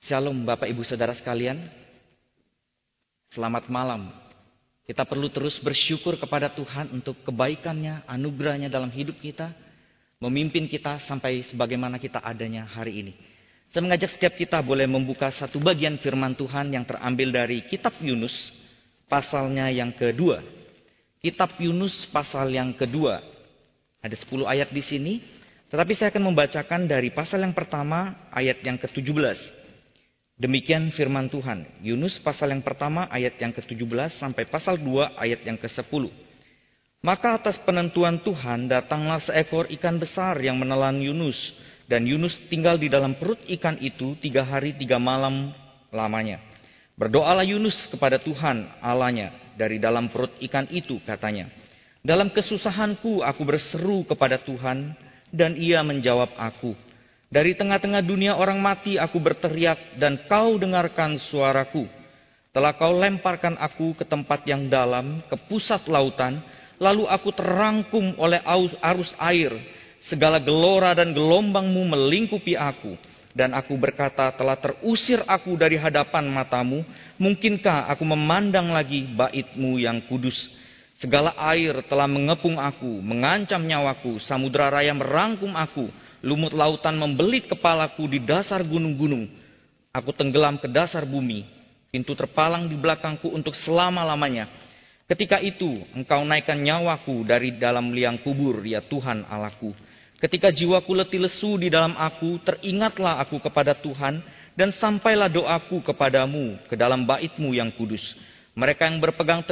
Shalom Bapak Ibu Saudara sekalian. Selamat malam. Kita perlu terus bersyukur kepada Tuhan untuk kebaikannya, anugerahnya dalam hidup kita. Memimpin kita sampai sebagaimana kita adanya hari ini. Saya mengajak setiap kita boleh membuka satu bagian firman Tuhan yang terambil dari kitab Yunus. Pasalnya yang kedua. Kitab Yunus pasal yang kedua. Ada 10 ayat di sini. Tetapi saya akan membacakan dari pasal yang pertama ayat yang ke-17. Demikian firman Tuhan. Yunus pasal yang pertama ayat yang ke-17 sampai pasal 2 ayat yang ke-10. Maka atas penentuan Tuhan datanglah seekor ikan besar yang menelan Yunus. Dan Yunus tinggal di dalam perut ikan itu tiga hari tiga malam lamanya. Berdoalah Yunus kepada Tuhan Allahnya dari dalam perut ikan itu katanya. Dalam kesusahanku aku berseru kepada Tuhan dan ia menjawab aku. Dari tengah-tengah dunia orang mati aku berteriak dan kau dengarkan suaraku. Telah kau lemparkan aku ke tempat yang dalam, ke pusat lautan, lalu aku terangkum oleh arus air. Segala gelora dan gelombangmu melingkupi aku. Dan aku berkata, telah terusir aku dari hadapan matamu. Mungkinkah aku memandang lagi baitmu yang kudus? Segala air telah mengepung aku, mengancam nyawaku. Samudra raya merangkum aku Lumut lautan membelit kepalaku di dasar gunung-gunung. Aku tenggelam ke dasar bumi. Pintu terpalang di belakangku untuk selama-lamanya. Ketika itu engkau naikkan nyawaku dari dalam liang kubur, ya Tuhan Allahku. Ketika jiwaku letih lesu di dalam aku, teringatlah aku kepada Tuhan, dan sampailah doaku kepadamu ke dalam baitmu yang kudus. Mereka yang berpegang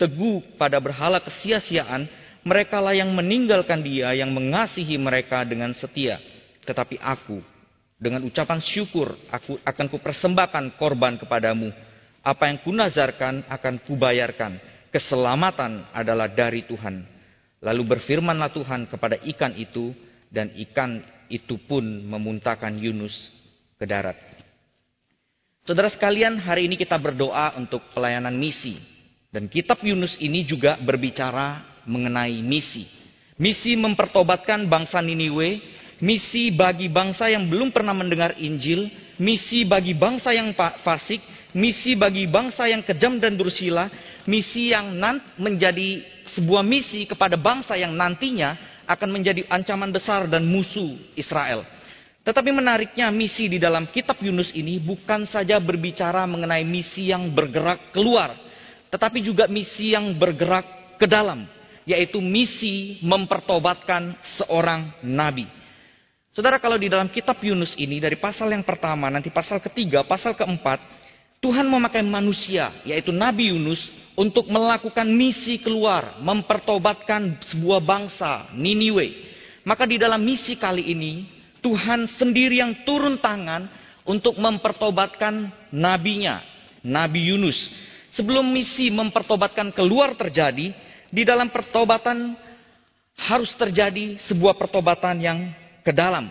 teguh pada berhala kesia-siaan, mereka lah yang meninggalkan dia yang mengasihi mereka dengan setia. Tetapi aku, dengan ucapan syukur, aku akan kupersembahkan korban kepadamu. Apa yang kunazarkan akan kubayarkan. Keselamatan adalah dari Tuhan. Lalu berfirmanlah Tuhan kepada ikan itu, dan ikan itu pun memuntahkan Yunus ke darat. Saudara sekalian, hari ini kita berdoa untuk pelayanan misi. Dan kitab Yunus ini juga berbicara mengenai misi. Misi mempertobatkan bangsa Niniwe, misi bagi bangsa yang belum pernah mendengar Injil, misi bagi bangsa yang fasik, misi bagi bangsa yang kejam dan dursila, misi yang menjadi sebuah misi kepada bangsa yang nantinya akan menjadi ancaman besar dan musuh Israel. Tetapi menariknya misi di dalam kitab Yunus ini bukan saja berbicara mengenai misi yang bergerak keluar, tetapi juga misi yang bergerak ke dalam yaitu misi mempertobatkan seorang nabi. Saudara, kalau di dalam kitab Yunus ini, dari pasal yang pertama, nanti pasal ketiga, pasal keempat, Tuhan memakai manusia, yaitu Nabi Yunus, untuk melakukan misi keluar, mempertobatkan sebuah bangsa, Niniwe. Maka di dalam misi kali ini, Tuhan sendiri yang turun tangan untuk mempertobatkan nabinya, Nabi Yunus. Sebelum misi mempertobatkan keluar terjadi, di dalam pertobatan harus terjadi sebuah pertobatan yang ke dalam.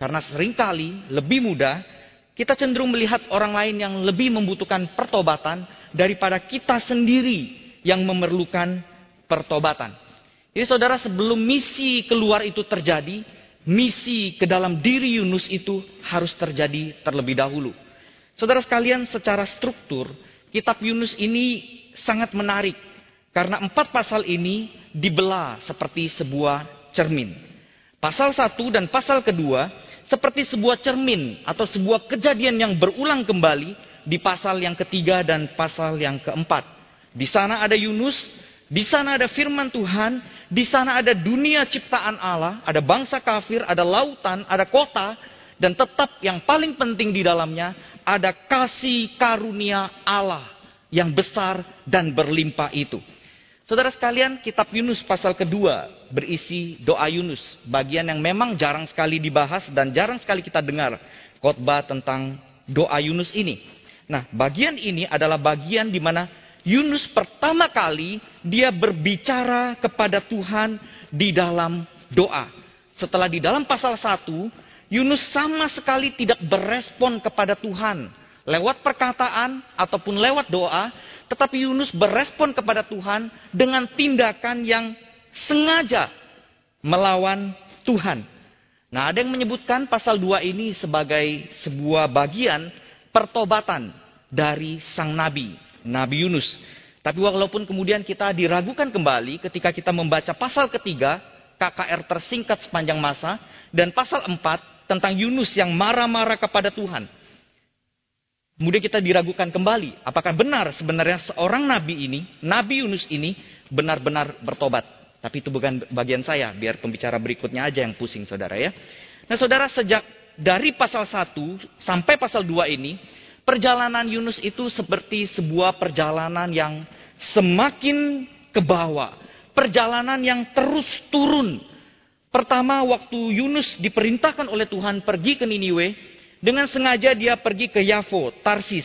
Karena sering kali lebih mudah kita cenderung melihat orang lain yang lebih membutuhkan pertobatan daripada kita sendiri yang memerlukan pertobatan. Jadi saudara sebelum misi keluar itu terjadi, misi ke dalam diri Yunus itu harus terjadi terlebih dahulu. Saudara sekalian secara struktur, kitab Yunus ini sangat menarik karena empat pasal ini dibelah seperti sebuah cermin. Pasal satu dan pasal kedua seperti sebuah cermin atau sebuah kejadian yang berulang kembali di pasal yang ketiga dan pasal yang keempat. Di sana ada Yunus, di sana ada firman Tuhan, di sana ada dunia ciptaan Allah, ada bangsa kafir, ada lautan, ada kota, dan tetap yang paling penting di dalamnya ada kasih karunia Allah yang besar dan berlimpah itu. Saudara sekalian, kitab Yunus pasal kedua berisi doa Yunus. Bagian yang memang jarang sekali dibahas dan jarang sekali kita dengar khotbah tentang doa Yunus ini. Nah, bagian ini adalah bagian di mana Yunus pertama kali dia berbicara kepada Tuhan di dalam doa. Setelah di dalam pasal 1, Yunus sama sekali tidak berespon kepada Tuhan lewat perkataan ataupun lewat doa, tetapi Yunus berespon kepada Tuhan dengan tindakan yang sengaja melawan Tuhan. Nah, ada yang menyebutkan pasal 2 ini sebagai sebuah bagian pertobatan dari sang nabi, Nabi Yunus. Tapi walaupun kemudian kita diragukan kembali ketika kita membaca pasal ketiga, KKR tersingkat sepanjang masa, dan pasal empat tentang Yunus yang marah-marah kepada Tuhan. Kemudian kita diragukan kembali, apakah benar sebenarnya seorang nabi ini, Nabi Yunus ini, benar-benar bertobat. Tapi itu bukan bagian saya, biar pembicara berikutnya aja yang pusing saudara ya. Nah saudara sejak dari pasal 1 sampai pasal 2 ini, perjalanan Yunus itu seperti sebuah perjalanan yang semakin ke bawah. Perjalanan yang terus turun. Pertama waktu Yunus diperintahkan oleh Tuhan pergi ke Niniwe, dengan sengaja dia pergi ke Yafo, Tarsis.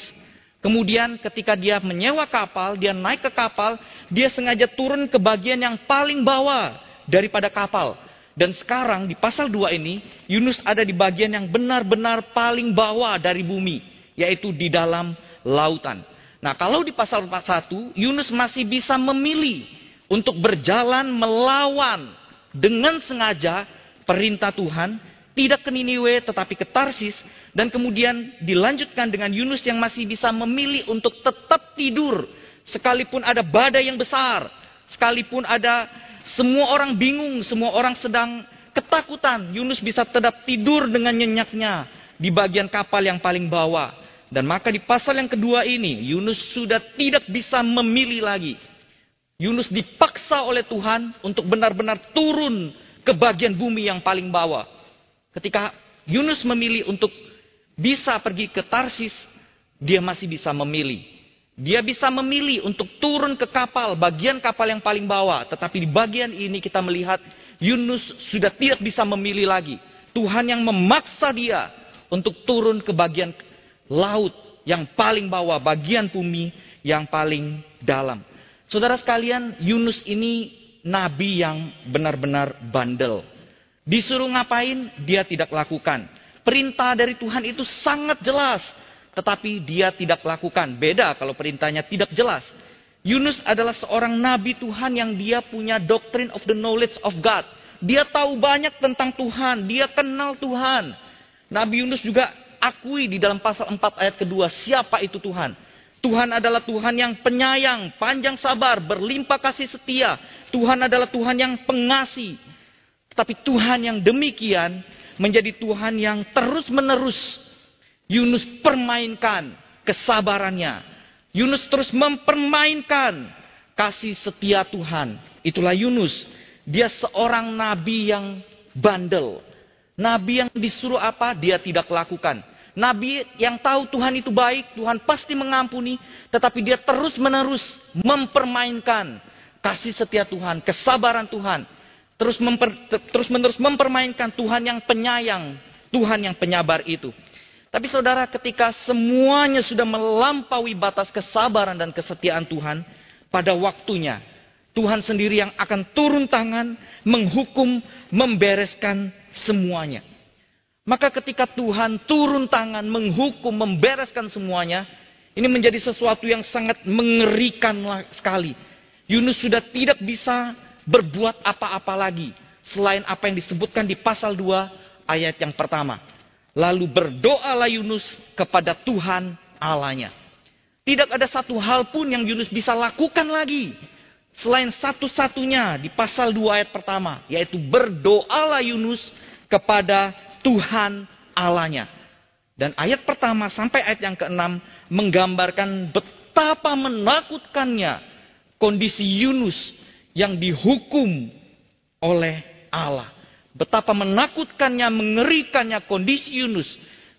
Kemudian ketika dia menyewa kapal, dia naik ke kapal, dia sengaja turun ke bagian yang paling bawah daripada kapal. Dan sekarang di pasal 2 ini, Yunus ada di bagian yang benar-benar paling bawah dari bumi yaitu di dalam lautan. Nah, kalau di pasal 41, Yunus masih bisa memilih untuk berjalan melawan dengan sengaja perintah Tuhan, tidak ke Niniwe tetapi ke Tarsis, dan kemudian dilanjutkan dengan Yunus yang masih bisa memilih untuk tetap tidur, sekalipun ada badai yang besar, sekalipun ada semua orang bingung, semua orang sedang ketakutan, Yunus bisa tetap tidur dengan nyenyaknya di bagian kapal yang paling bawah. Dan maka di pasal yang kedua ini, Yunus sudah tidak bisa memilih lagi. Yunus dipaksa oleh Tuhan untuk benar-benar turun ke bagian bumi yang paling bawah. Ketika Yunus memilih untuk bisa pergi ke Tarsis, dia masih bisa memilih. Dia bisa memilih untuk turun ke kapal, bagian kapal yang paling bawah. Tetapi di bagian ini kita melihat Yunus sudah tidak bisa memilih lagi. Tuhan yang memaksa dia untuk turun ke bagian laut yang paling bawah, bagian bumi yang paling dalam. Saudara sekalian, Yunus ini nabi yang benar-benar bandel. Disuruh ngapain, dia tidak lakukan. Perintah dari Tuhan itu sangat jelas, tetapi dia tidak lakukan. Beda kalau perintahnya tidak jelas. Yunus adalah seorang nabi Tuhan yang dia punya doctrine of the knowledge of God. Dia tahu banyak tentang Tuhan, dia kenal Tuhan. Nabi Yunus juga akui di dalam pasal 4 ayat kedua siapa itu Tuhan. Tuhan adalah Tuhan yang penyayang, panjang sabar, berlimpah kasih setia. Tuhan adalah Tuhan yang pengasih. Tetapi Tuhan yang demikian menjadi Tuhan yang terus-menerus Yunus permainkan kesabarannya. Yunus terus mempermainkan kasih setia Tuhan. Itulah Yunus. Dia seorang nabi yang bandel. Nabi yang disuruh apa, dia tidak lakukan. Nabi yang tahu Tuhan itu baik, Tuhan pasti mengampuni, tetapi dia terus-menerus mempermainkan kasih setia Tuhan, kesabaran Tuhan. Terus memper, terus menerus mempermainkan Tuhan yang penyayang, Tuhan yang penyabar itu. Tapi saudara, ketika semuanya sudah melampaui batas kesabaran dan kesetiaan Tuhan, pada waktunya Tuhan sendiri yang akan turun tangan, menghukum, membereskan semuanya. Maka ketika Tuhan turun tangan, menghukum, membereskan semuanya, ini menjadi sesuatu yang sangat mengerikan sekali. Yunus sudah tidak bisa berbuat apa-apa lagi. Selain apa yang disebutkan di pasal 2 ayat yang pertama. Lalu berdoalah Yunus kepada Tuhan Allahnya. Tidak ada satu hal pun yang Yunus bisa lakukan lagi. Selain satu-satunya di pasal 2 ayat pertama. Yaitu berdoalah Yunus kepada Tuhan Allahnya. Dan ayat pertama sampai ayat yang keenam menggambarkan betapa menakutkannya kondisi Yunus yang dihukum oleh Allah. Betapa menakutkannya, mengerikannya kondisi Yunus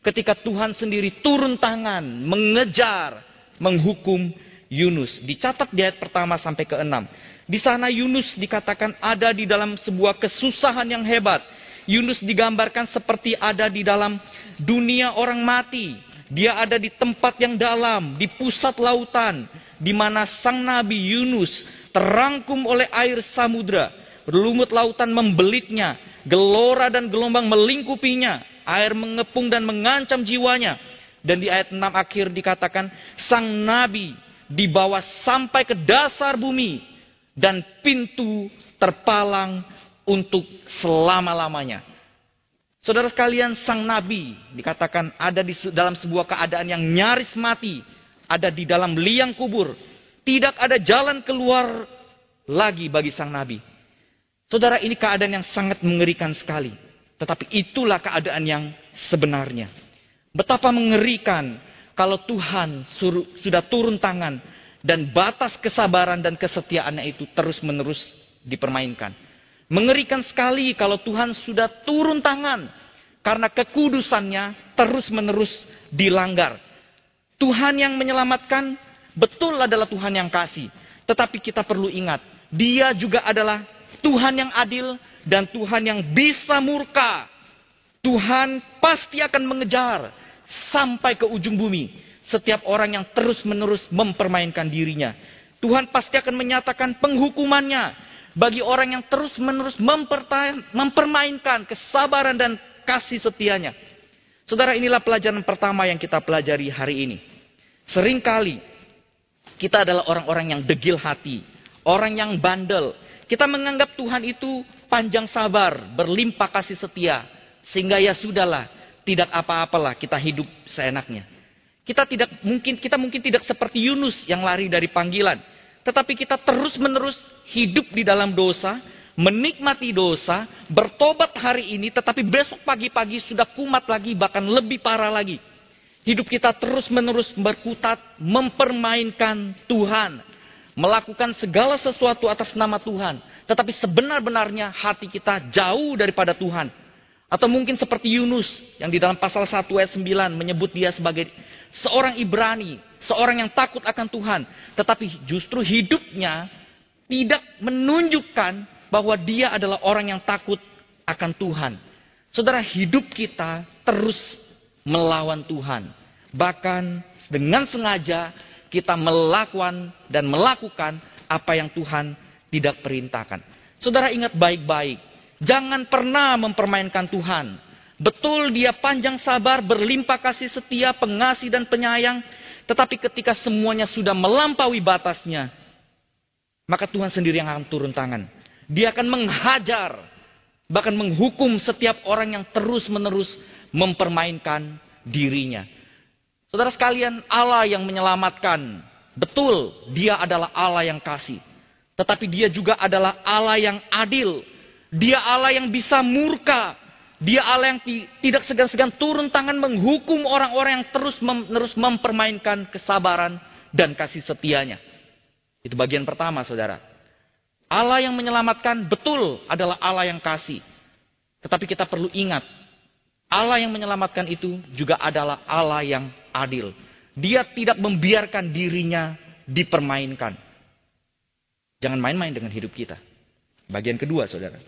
ketika Tuhan sendiri turun tangan, mengejar, menghukum Yunus. Dicatat di ayat pertama sampai ke enam. Di sana Yunus dikatakan ada di dalam sebuah kesusahan yang hebat Yunus digambarkan seperti ada di dalam dunia orang mati. Dia ada di tempat yang dalam, di pusat lautan, di mana sang nabi Yunus terangkum oleh air samudra. Lumut lautan membelitnya, gelora dan gelombang melingkupinya, air mengepung dan mengancam jiwanya. Dan di ayat 6 akhir dikatakan, sang nabi dibawa sampai ke dasar bumi dan pintu terpalang untuk selama-lamanya. Saudara sekalian, sang nabi dikatakan ada di dalam sebuah keadaan yang nyaris mati, ada di dalam liang kubur. Tidak ada jalan keluar lagi bagi sang nabi. Saudara, ini keadaan yang sangat mengerikan sekali. Tetapi itulah keadaan yang sebenarnya. Betapa mengerikan kalau Tuhan suruh, sudah turun tangan dan batas kesabaran dan kesetiaannya itu terus-menerus dipermainkan. Mengerikan sekali kalau Tuhan sudah turun tangan karena kekudusannya terus-menerus dilanggar. Tuhan yang menyelamatkan betul adalah Tuhan yang kasih. Tetapi kita perlu ingat, dia juga adalah Tuhan yang adil dan Tuhan yang bisa murka. Tuhan pasti akan mengejar sampai ke ujung bumi setiap orang yang terus-menerus mempermainkan dirinya. Tuhan pasti akan menyatakan penghukumannya bagi orang yang terus-menerus mempermainkan kesabaran dan kasih setianya. Saudara, inilah pelajaran pertama yang kita pelajari hari ini. Seringkali kita adalah orang-orang yang degil hati, orang yang bandel. Kita menganggap Tuhan itu panjang sabar, berlimpah kasih setia, sehingga ya sudahlah, tidak apa-apalah kita hidup seenaknya. Kita tidak mungkin kita mungkin tidak seperti Yunus yang lari dari panggilan. Tetapi kita terus-menerus hidup di dalam dosa, menikmati dosa, bertobat hari ini, tetapi besok pagi-pagi sudah kumat lagi, bahkan lebih parah lagi. Hidup kita terus-menerus berkutat, mempermainkan Tuhan, melakukan segala sesuatu atas nama Tuhan, tetapi sebenar-benarnya hati kita jauh daripada Tuhan. Atau mungkin seperti Yunus yang di dalam pasal 1 ayat 9 menyebut dia sebagai seorang Ibrani, seorang yang takut akan Tuhan, tetapi justru hidupnya tidak menunjukkan bahwa dia adalah orang yang takut akan Tuhan. Saudara, hidup kita terus melawan Tuhan. Bahkan dengan sengaja kita melakukan dan melakukan apa yang Tuhan tidak perintahkan. Saudara ingat baik-baik, jangan pernah mempermainkan Tuhan. Betul dia panjang sabar, berlimpah kasih setia, pengasih dan penyayang, tetapi ketika semuanya sudah melampaui batasnya, maka Tuhan sendiri yang akan turun tangan. Dia akan menghajar, bahkan menghukum setiap orang yang terus-menerus mempermainkan dirinya. Saudara sekalian, Allah yang menyelamatkan, betul dia adalah Allah yang kasih. Tetapi dia juga adalah Allah yang adil. Dia Allah yang bisa murka dia Allah yang tidak segan-segan turun tangan menghukum orang-orang yang terus-menerus mempermainkan kesabaran dan kasih setianya. Itu bagian pertama, saudara. Allah yang menyelamatkan betul adalah Allah yang kasih. Tetapi kita perlu ingat, Allah yang menyelamatkan itu juga adalah Allah yang adil. Dia tidak membiarkan dirinya dipermainkan. Jangan main-main dengan hidup kita. Bagian kedua, saudara.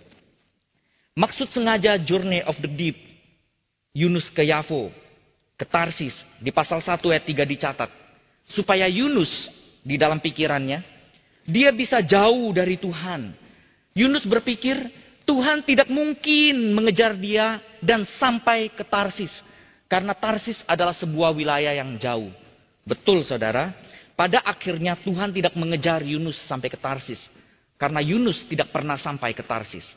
Maksud sengaja journey of the deep. Yunus ke Yavo, ke Tarsis, di pasal 1 ayat 3 dicatat. Supaya Yunus di dalam pikirannya, dia bisa jauh dari Tuhan. Yunus berpikir, Tuhan tidak mungkin mengejar dia dan sampai ke Tarsis. Karena Tarsis adalah sebuah wilayah yang jauh. Betul saudara, pada akhirnya Tuhan tidak mengejar Yunus sampai ke Tarsis. Karena Yunus tidak pernah sampai ke Tarsis.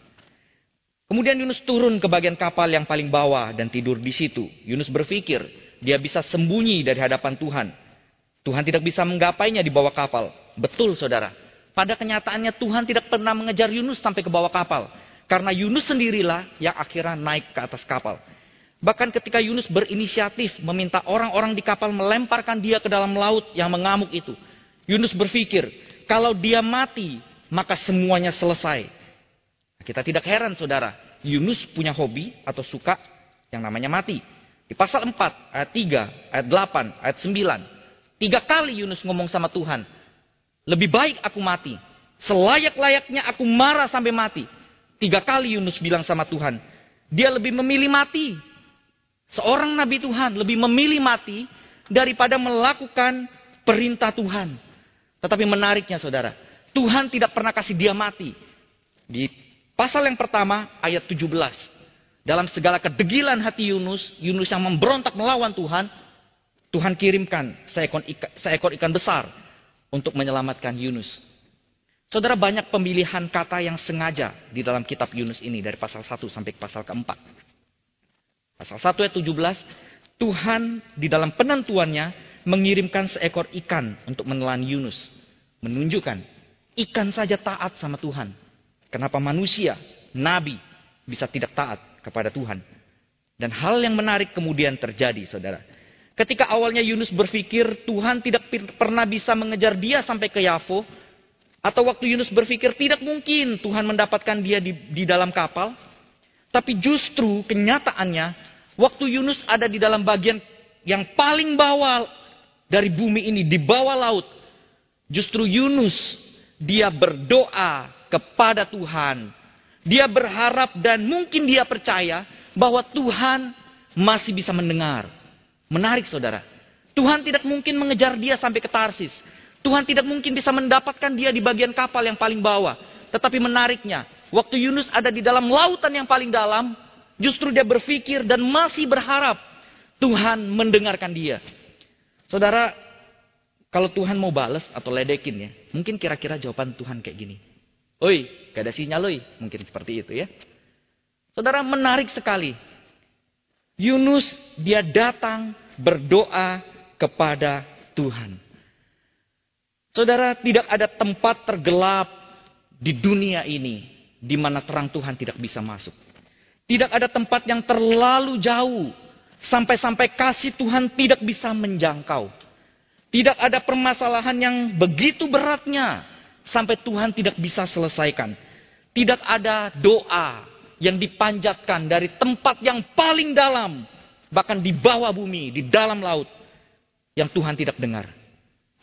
Kemudian Yunus turun ke bagian kapal yang paling bawah dan tidur di situ. Yunus berpikir dia bisa sembunyi dari hadapan Tuhan. Tuhan tidak bisa menggapainya di bawah kapal. Betul saudara. Pada kenyataannya Tuhan tidak pernah mengejar Yunus sampai ke bawah kapal. Karena Yunus sendirilah yang akhirnya naik ke atas kapal. Bahkan ketika Yunus berinisiatif meminta orang-orang di kapal melemparkan dia ke dalam laut yang mengamuk itu. Yunus berpikir, kalau dia mati, maka semuanya selesai. Kita tidak heran saudara, Yunus punya hobi atau suka yang namanya mati. Di pasal 4, ayat 3, ayat 8, ayat 9. Tiga kali Yunus ngomong sama Tuhan. Lebih baik aku mati. Selayak-layaknya aku marah sampai mati. Tiga kali Yunus bilang sama Tuhan. Dia lebih memilih mati. Seorang nabi Tuhan lebih memilih mati daripada melakukan perintah Tuhan. Tetapi menariknya saudara, Tuhan tidak pernah kasih dia mati. Di Pasal yang pertama ayat 17. Dalam segala kedegilan hati Yunus, Yunus yang memberontak melawan Tuhan, Tuhan kirimkan seekor ikan, besar untuk menyelamatkan Yunus. Saudara banyak pemilihan kata yang sengaja di dalam kitab Yunus ini dari pasal 1 sampai pasal keempat. Pasal 1 ayat 17, Tuhan di dalam penentuannya mengirimkan seekor ikan untuk menelan Yunus. Menunjukkan ikan saja taat sama Tuhan. Kenapa manusia, nabi, bisa tidak taat kepada Tuhan. Dan hal yang menarik kemudian terjadi, saudara. Ketika awalnya Yunus berpikir Tuhan tidak pernah bisa mengejar dia sampai ke Yafo, atau waktu Yunus berpikir tidak mungkin Tuhan mendapatkan dia di, di dalam kapal, tapi justru kenyataannya waktu Yunus ada di dalam bagian yang paling bawah dari bumi ini, di bawah laut, justru Yunus dia berdoa kepada Tuhan. Dia berharap dan mungkin dia percaya bahwa Tuhan masih bisa mendengar. Menarik saudara. Tuhan tidak mungkin mengejar dia sampai ke Tarsis. Tuhan tidak mungkin bisa mendapatkan dia di bagian kapal yang paling bawah. Tetapi menariknya, waktu Yunus ada di dalam lautan yang paling dalam, justru dia berpikir dan masih berharap Tuhan mendengarkan dia. Saudara, kalau Tuhan mau balas atau ledekin ya, mungkin kira-kira jawaban Tuhan kayak gini. Oi, gak ada sinyal oi. Mungkin seperti itu ya. Saudara menarik sekali. Yunus dia datang berdoa kepada Tuhan. Saudara, tidak ada tempat tergelap di dunia ini di mana terang Tuhan tidak bisa masuk. Tidak ada tempat yang terlalu jauh sampai-sampai kasih Tuhan tidak bisa menjangkau. Tidak ada permasalahan yang begitu beratnya sampai Tuhan tidak bisa selesaikan. Tidak ada doa yang dipanjatkan dari tempat yang paling dalam bahkan di bawah bumi, di dalam laut, yang Tuhan tidak dengar.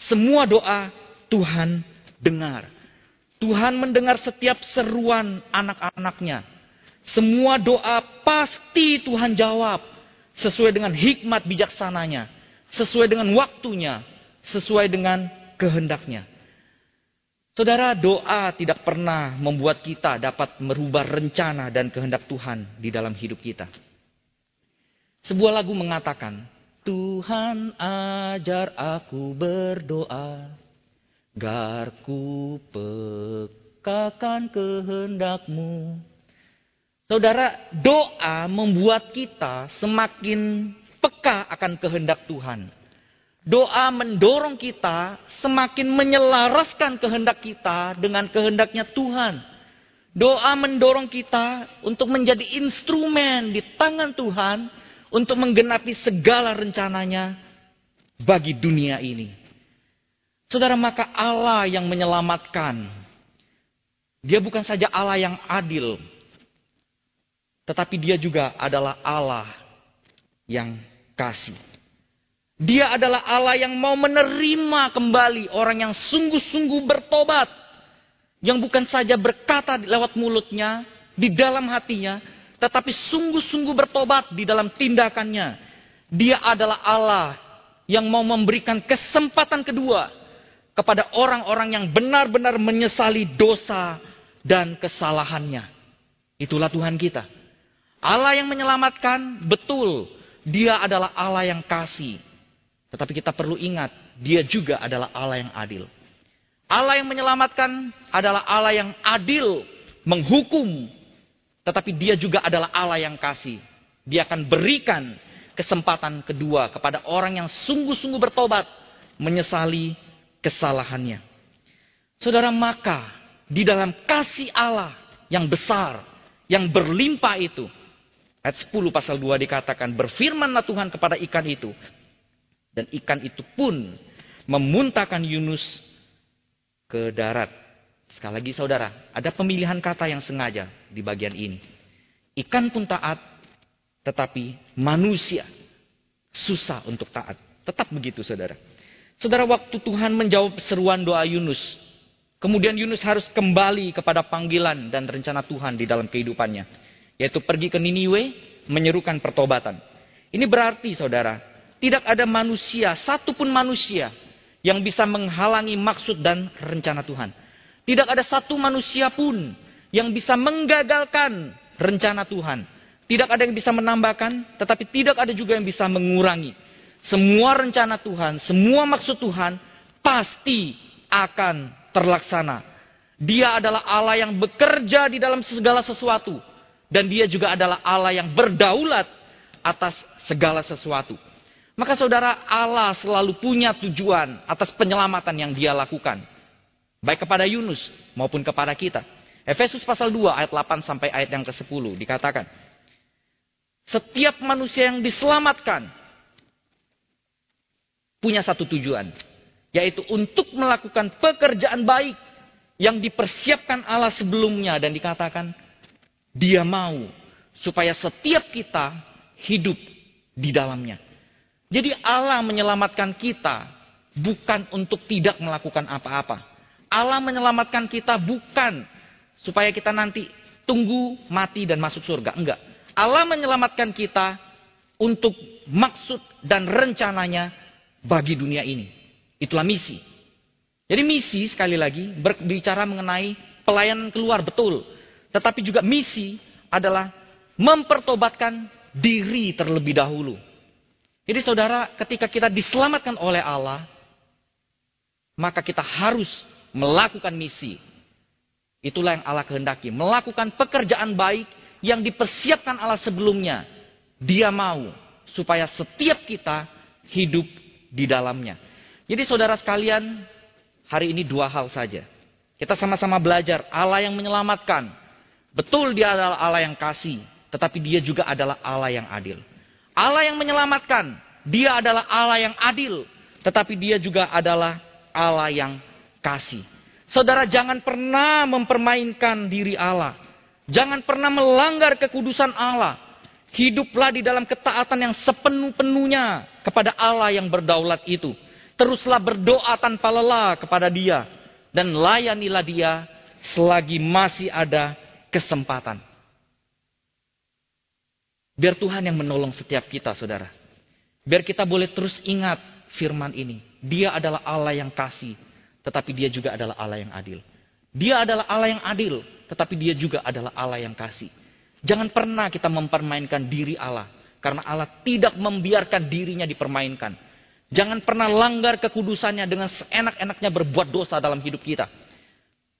Semua doa Tuhan dengar. Tuhan mendengar setiap seruan anak-anaknya. Semua doa pasti Tuhan jawab sesuai dengan hikmat bijaksananya, sesuai dengan waktunya, sesuai dengan kehendaknya. Saudara, doa tidak pernah membuat kita dapat merubah rencana dan kehendak Tuhan di dalam hidup kita. Sebuah lagu mengatakan, Tuhan ajar aku berdoa, garku pekakan kehendakmu. Saudara, doa membuat kita semakin peka akan kehendak Tuhan. Doa mendorong kita semakin menyelaraskan kehendak kita dengan kehendaknya Tuhan. Doa mendorong kita untuk menjadi instrumen di tangan Tuhan untuk menggenapi segala rencananya bagi dunia ini. Saudara, maka Allah yang menyelamatkan, dia bukan saja Allah yang adil, tetapi dia juga adalah Allah yang kasih. Dia adalah Allah yang mau menerima kembali orang yang sungguh-sungguh bertobat. Yang bukan saja berkata lewat mulutnya, di dalam hatinya, tetapi sungguh-sungguh bertobat di dalam tindakannya. Dia adalah Allah yang mau memberikan kesempatan kedua kepada orang-orang yang benar-benar menyesali dosa dan kesalahannya. Itulah Tuhan kita. Allah yang menyelamatkan, betul, Dia adalah Allah yang kasih. Tetapi kita perlu ingat, Dia juga adalah Allah yang adil. Allah yang menyelamatkan adalah Allah yang adil, menghukum tetapi dia juga adalah Allah yang kasih. Dia akan berikan kesempatan kedua kepada orang yang sungguh-sungguh bertobat. Menyesali kesalahannya. Saudara, maka di dalam kasih Allah yang besar, yang berlimpah itu. Ayat 10 pasal 2 dikatakan, berfirmanlah Tuhan kepada ikan itu. Dan ikan itu pun memuntahkan Yunus ke darat. Sekali lagi saudara, ada pemilihan kata yang sengaja di bagian ini. Ikan pun taat, tetapi manusia susah untuk taat. Tetap begitu saudara. Saudara, waktu Tuhan menjawab seruan doa Yunus, kemudian Yunus harus kembali kepada panggilan dan rencana Tuhan di dalam kehidupannya. Yaitu pergi ke Niniwe, menyerukan pertobatan. Ini berarti saudara, tidak ada manusia, satupun manusia yang bisa menghalangi maksud dan rencana Tuhan. Tidak ada satu manusia pun yang bisa menggagalkan rencana Tuhan. Tidak ada yang bisa menambahkan, tetapi tidak ada juga yang bisa mengurangi. Semua rencana Tuhan, semua maksud Tuhan pasti akan terlaksana. Dia adalah Allah yang bekerja di dalam segala sesuatu. Dan dia juga adalah Allah yang berdaulat atas segala sesuatu. Maka saudara Allah selalu punya tujuan atas penyelamatan yang dia lakukan. Baik kepada Yunus maupun kepada kita. Efesus pasal 2 ayat 8 sampai ayat yang ke-10 dikatakan. Setiap manusia yang diselamatkan punya satu tujuan, yaitu untuk melakukan pekerjaan baik yang dipersiapkan Allah sebelumnya dan dikatakan dia mau supaya setiap kita hidup di dalamnya. Jadi Allah menyelamatkan kita bukan untuk tidak melakukan apa-apa. Allah menyelamatkan kita bukan supaya kita nanti tunggu mati dan masuk surga. Enggak. Allah menyelamatkan kita untuk maksud dan rencananya bagi dunia ini. Itulah misi. Jadi misi sekali lagi berbicara mengenai pelayanan keluar betul. Tetapi juga misi adalah mempertobatkan diri terlebih dahulu. Jadi saudara ketika kita diselamatkan oleh Allah. Maka kita harus melakukan misi. Itulah yang Allah kehendaki. Melakukan pekerjaan baik yang dipersiapkan Allah sebelumnya. Dia mau supaya setiap kita hidup di dalamnya. Jadi saudara sekalian, hari ini dua hal saja. Kita sama-sama belajar Allah yang menyelamatkan. Betul dia adalah Allah yang kasih, tetapi dia juga adalah Allah yang adil. Allah yang menyelamatkan, dia adalah Allah yang adil, tetapi dia juga adalah Allah yang kasih. Saudara jangan pernah mempermainkan diri Allah. Jangan pernah melanggar kekudusan Allah. Hiduplah di dalam ketaatan yang sepenuh-penuhnya kepada Allah yang berdaulat itu. Teruslah berdoa tanpa lelah kepada dia. Dan layanilah dia selagi masih ada kesempatan. Biar Tuhan yang menolong setiap kita, saudara. Biar kita boleh terus ingat firman ini. Dia adalah Allah yang kasih, tetapi dia juga adalah Allah yang adil. Dia adalah Allah yang adil, tetapi dia juga adalah Allah yang kasih. Jangan pernah kita mempermainkan diri Allah. Karena Allah tidak membiarkan dirinya dipermainkan. Jangan pernah langgar kekudusannya dengan seenak-enaknya berbuat dosa dalam hidup kita.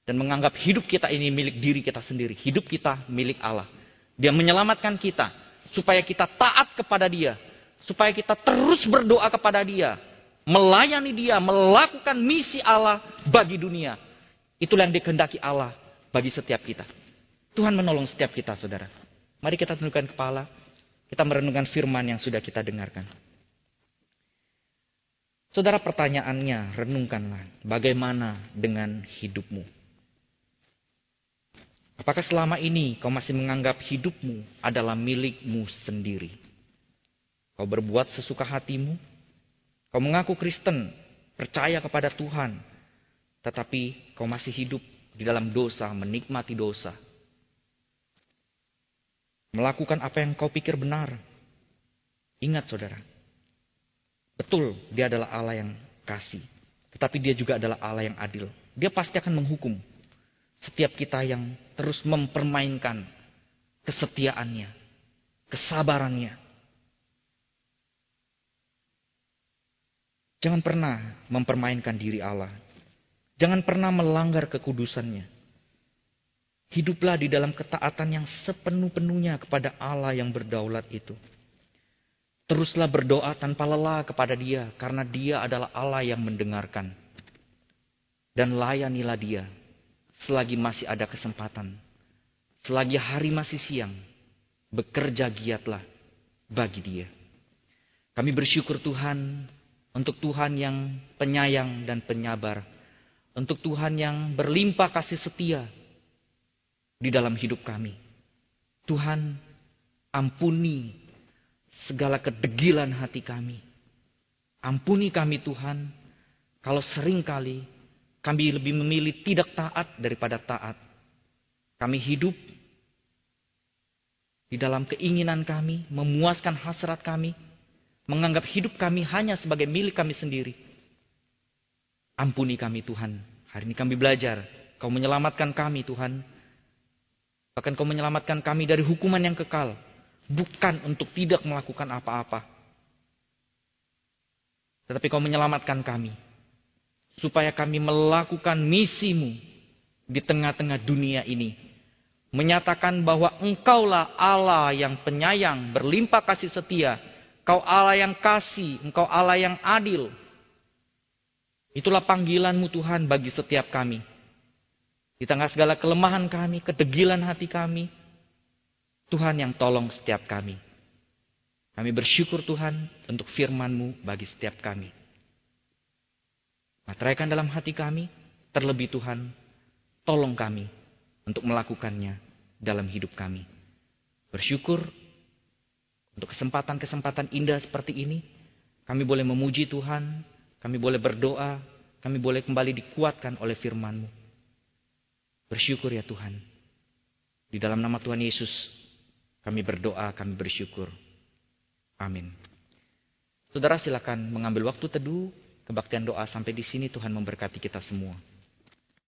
Dan menganggap hidup kita ini milik diri kita sendiri. Hidup kita milik Allah. Dia menyelamatkan kita. Supaya kita taat kepada dia. Supaya kita terus berdoa kepada dia. Melayani dia. Melakukan misi Allah bagi dunia. Itulah yang dikehendaki Allah bagi setiap kita. Tuhan menolong setiap kita, saudara. Mari kita tundukkan kepala. Kita merenungkan firman yang sudah kita dengarkan. Saudara pertanyaannya, renungkanlah. Bagaimana dengan hidupmu? Apakah selama ini kau masih menganggap hidupmu adalah milikmu sendiri? Kau berbuat sesuka hatimu? Kau mengaku Kristen, percaya kepada Tuhan, tetapi kau masih hidup di dalam dosa, menikmati dosa. Melakukan apa yang kau pikir benar. Ingat saudara, betul dia adalah Allah yang kasih. Tetapi dia juga adalah Allah yang adil. Dia pasti akan menghukum setiap kita yang terus mempermainkan kesetiaannya, kesabarannya. Jangan pernah mempermainkan diri Allah. Jangan pernah melanggar kekudusannya. Hiduplah di dalam ketaatan yang sepenuh-penuhnya kepada Allah yang berdaulat itu. Teruslah berdoa tanpa lelah kepada dia, karena dia adalah Allah yang mendengarkan. Dan layanilah dia selagi masih ada kesempatan. Selagi hari masih siang, bekerja giatlah bagi dia. Kami bersyukur Tuhan untuk Tuhan yang penyayang dan penyabar untuk Tuhan yang berlimpah kasih setia di dalam hidup kami. Tuhan, ampuni segala kedegilan hati kami. Ampuni kami Tuhan, kalau sering kali kami lebih memilih tidak taat daripada taat. Kami hidup di dalam keinginan kami, memuaskan hasrat kami, menganggap hidup kami hanya sebagai milik kami sendiri Ampuni kami Tuhan. Hari ini kami belajar. Kau menyelamatkan kami Tuhan. Bahkan kau menyelamatkan kami dari hukuman yang kekal. Bukan untuk tidak melakukan apa-apa. Tetapi kau menyelamatkan kami. Supaya kami melakukan misimu di tengah-tengah dunia ini. menyatakan bahwa engkaulah Allah yang penyayang, berlimpah kasih setia, engkau Allah yang kasih, engkau Allah yang adil. Itulah panggilanmu Tuhan bagi setiap kami. Di tengah segala kelemahan kami, kedegilan hati kami, Tuhan yang tolong setiap kami. Kami bersyukur Tuhan untuk firman-Mu bagi setiap kami. Materaikan dalam hati kami, terlebih Tuhan, tolong kami untuk melakukannya dalam hidup kami. Bersyukur untuk kesempatan-kesempatan indah seperti ini, kami boleh memuji Tuhan, kami boleh berdoa, kami boleh kembali dikuatkan oleh firman-Mu. Bersyukur ya Tuhan. Di dalam nama Tuhan Yesus, kami berdoa, kami bersyukur. Amin. Saudara silakan mengambil waktu teduh, kebaktian doa sampai di sini Tuhan memberkati kita semua.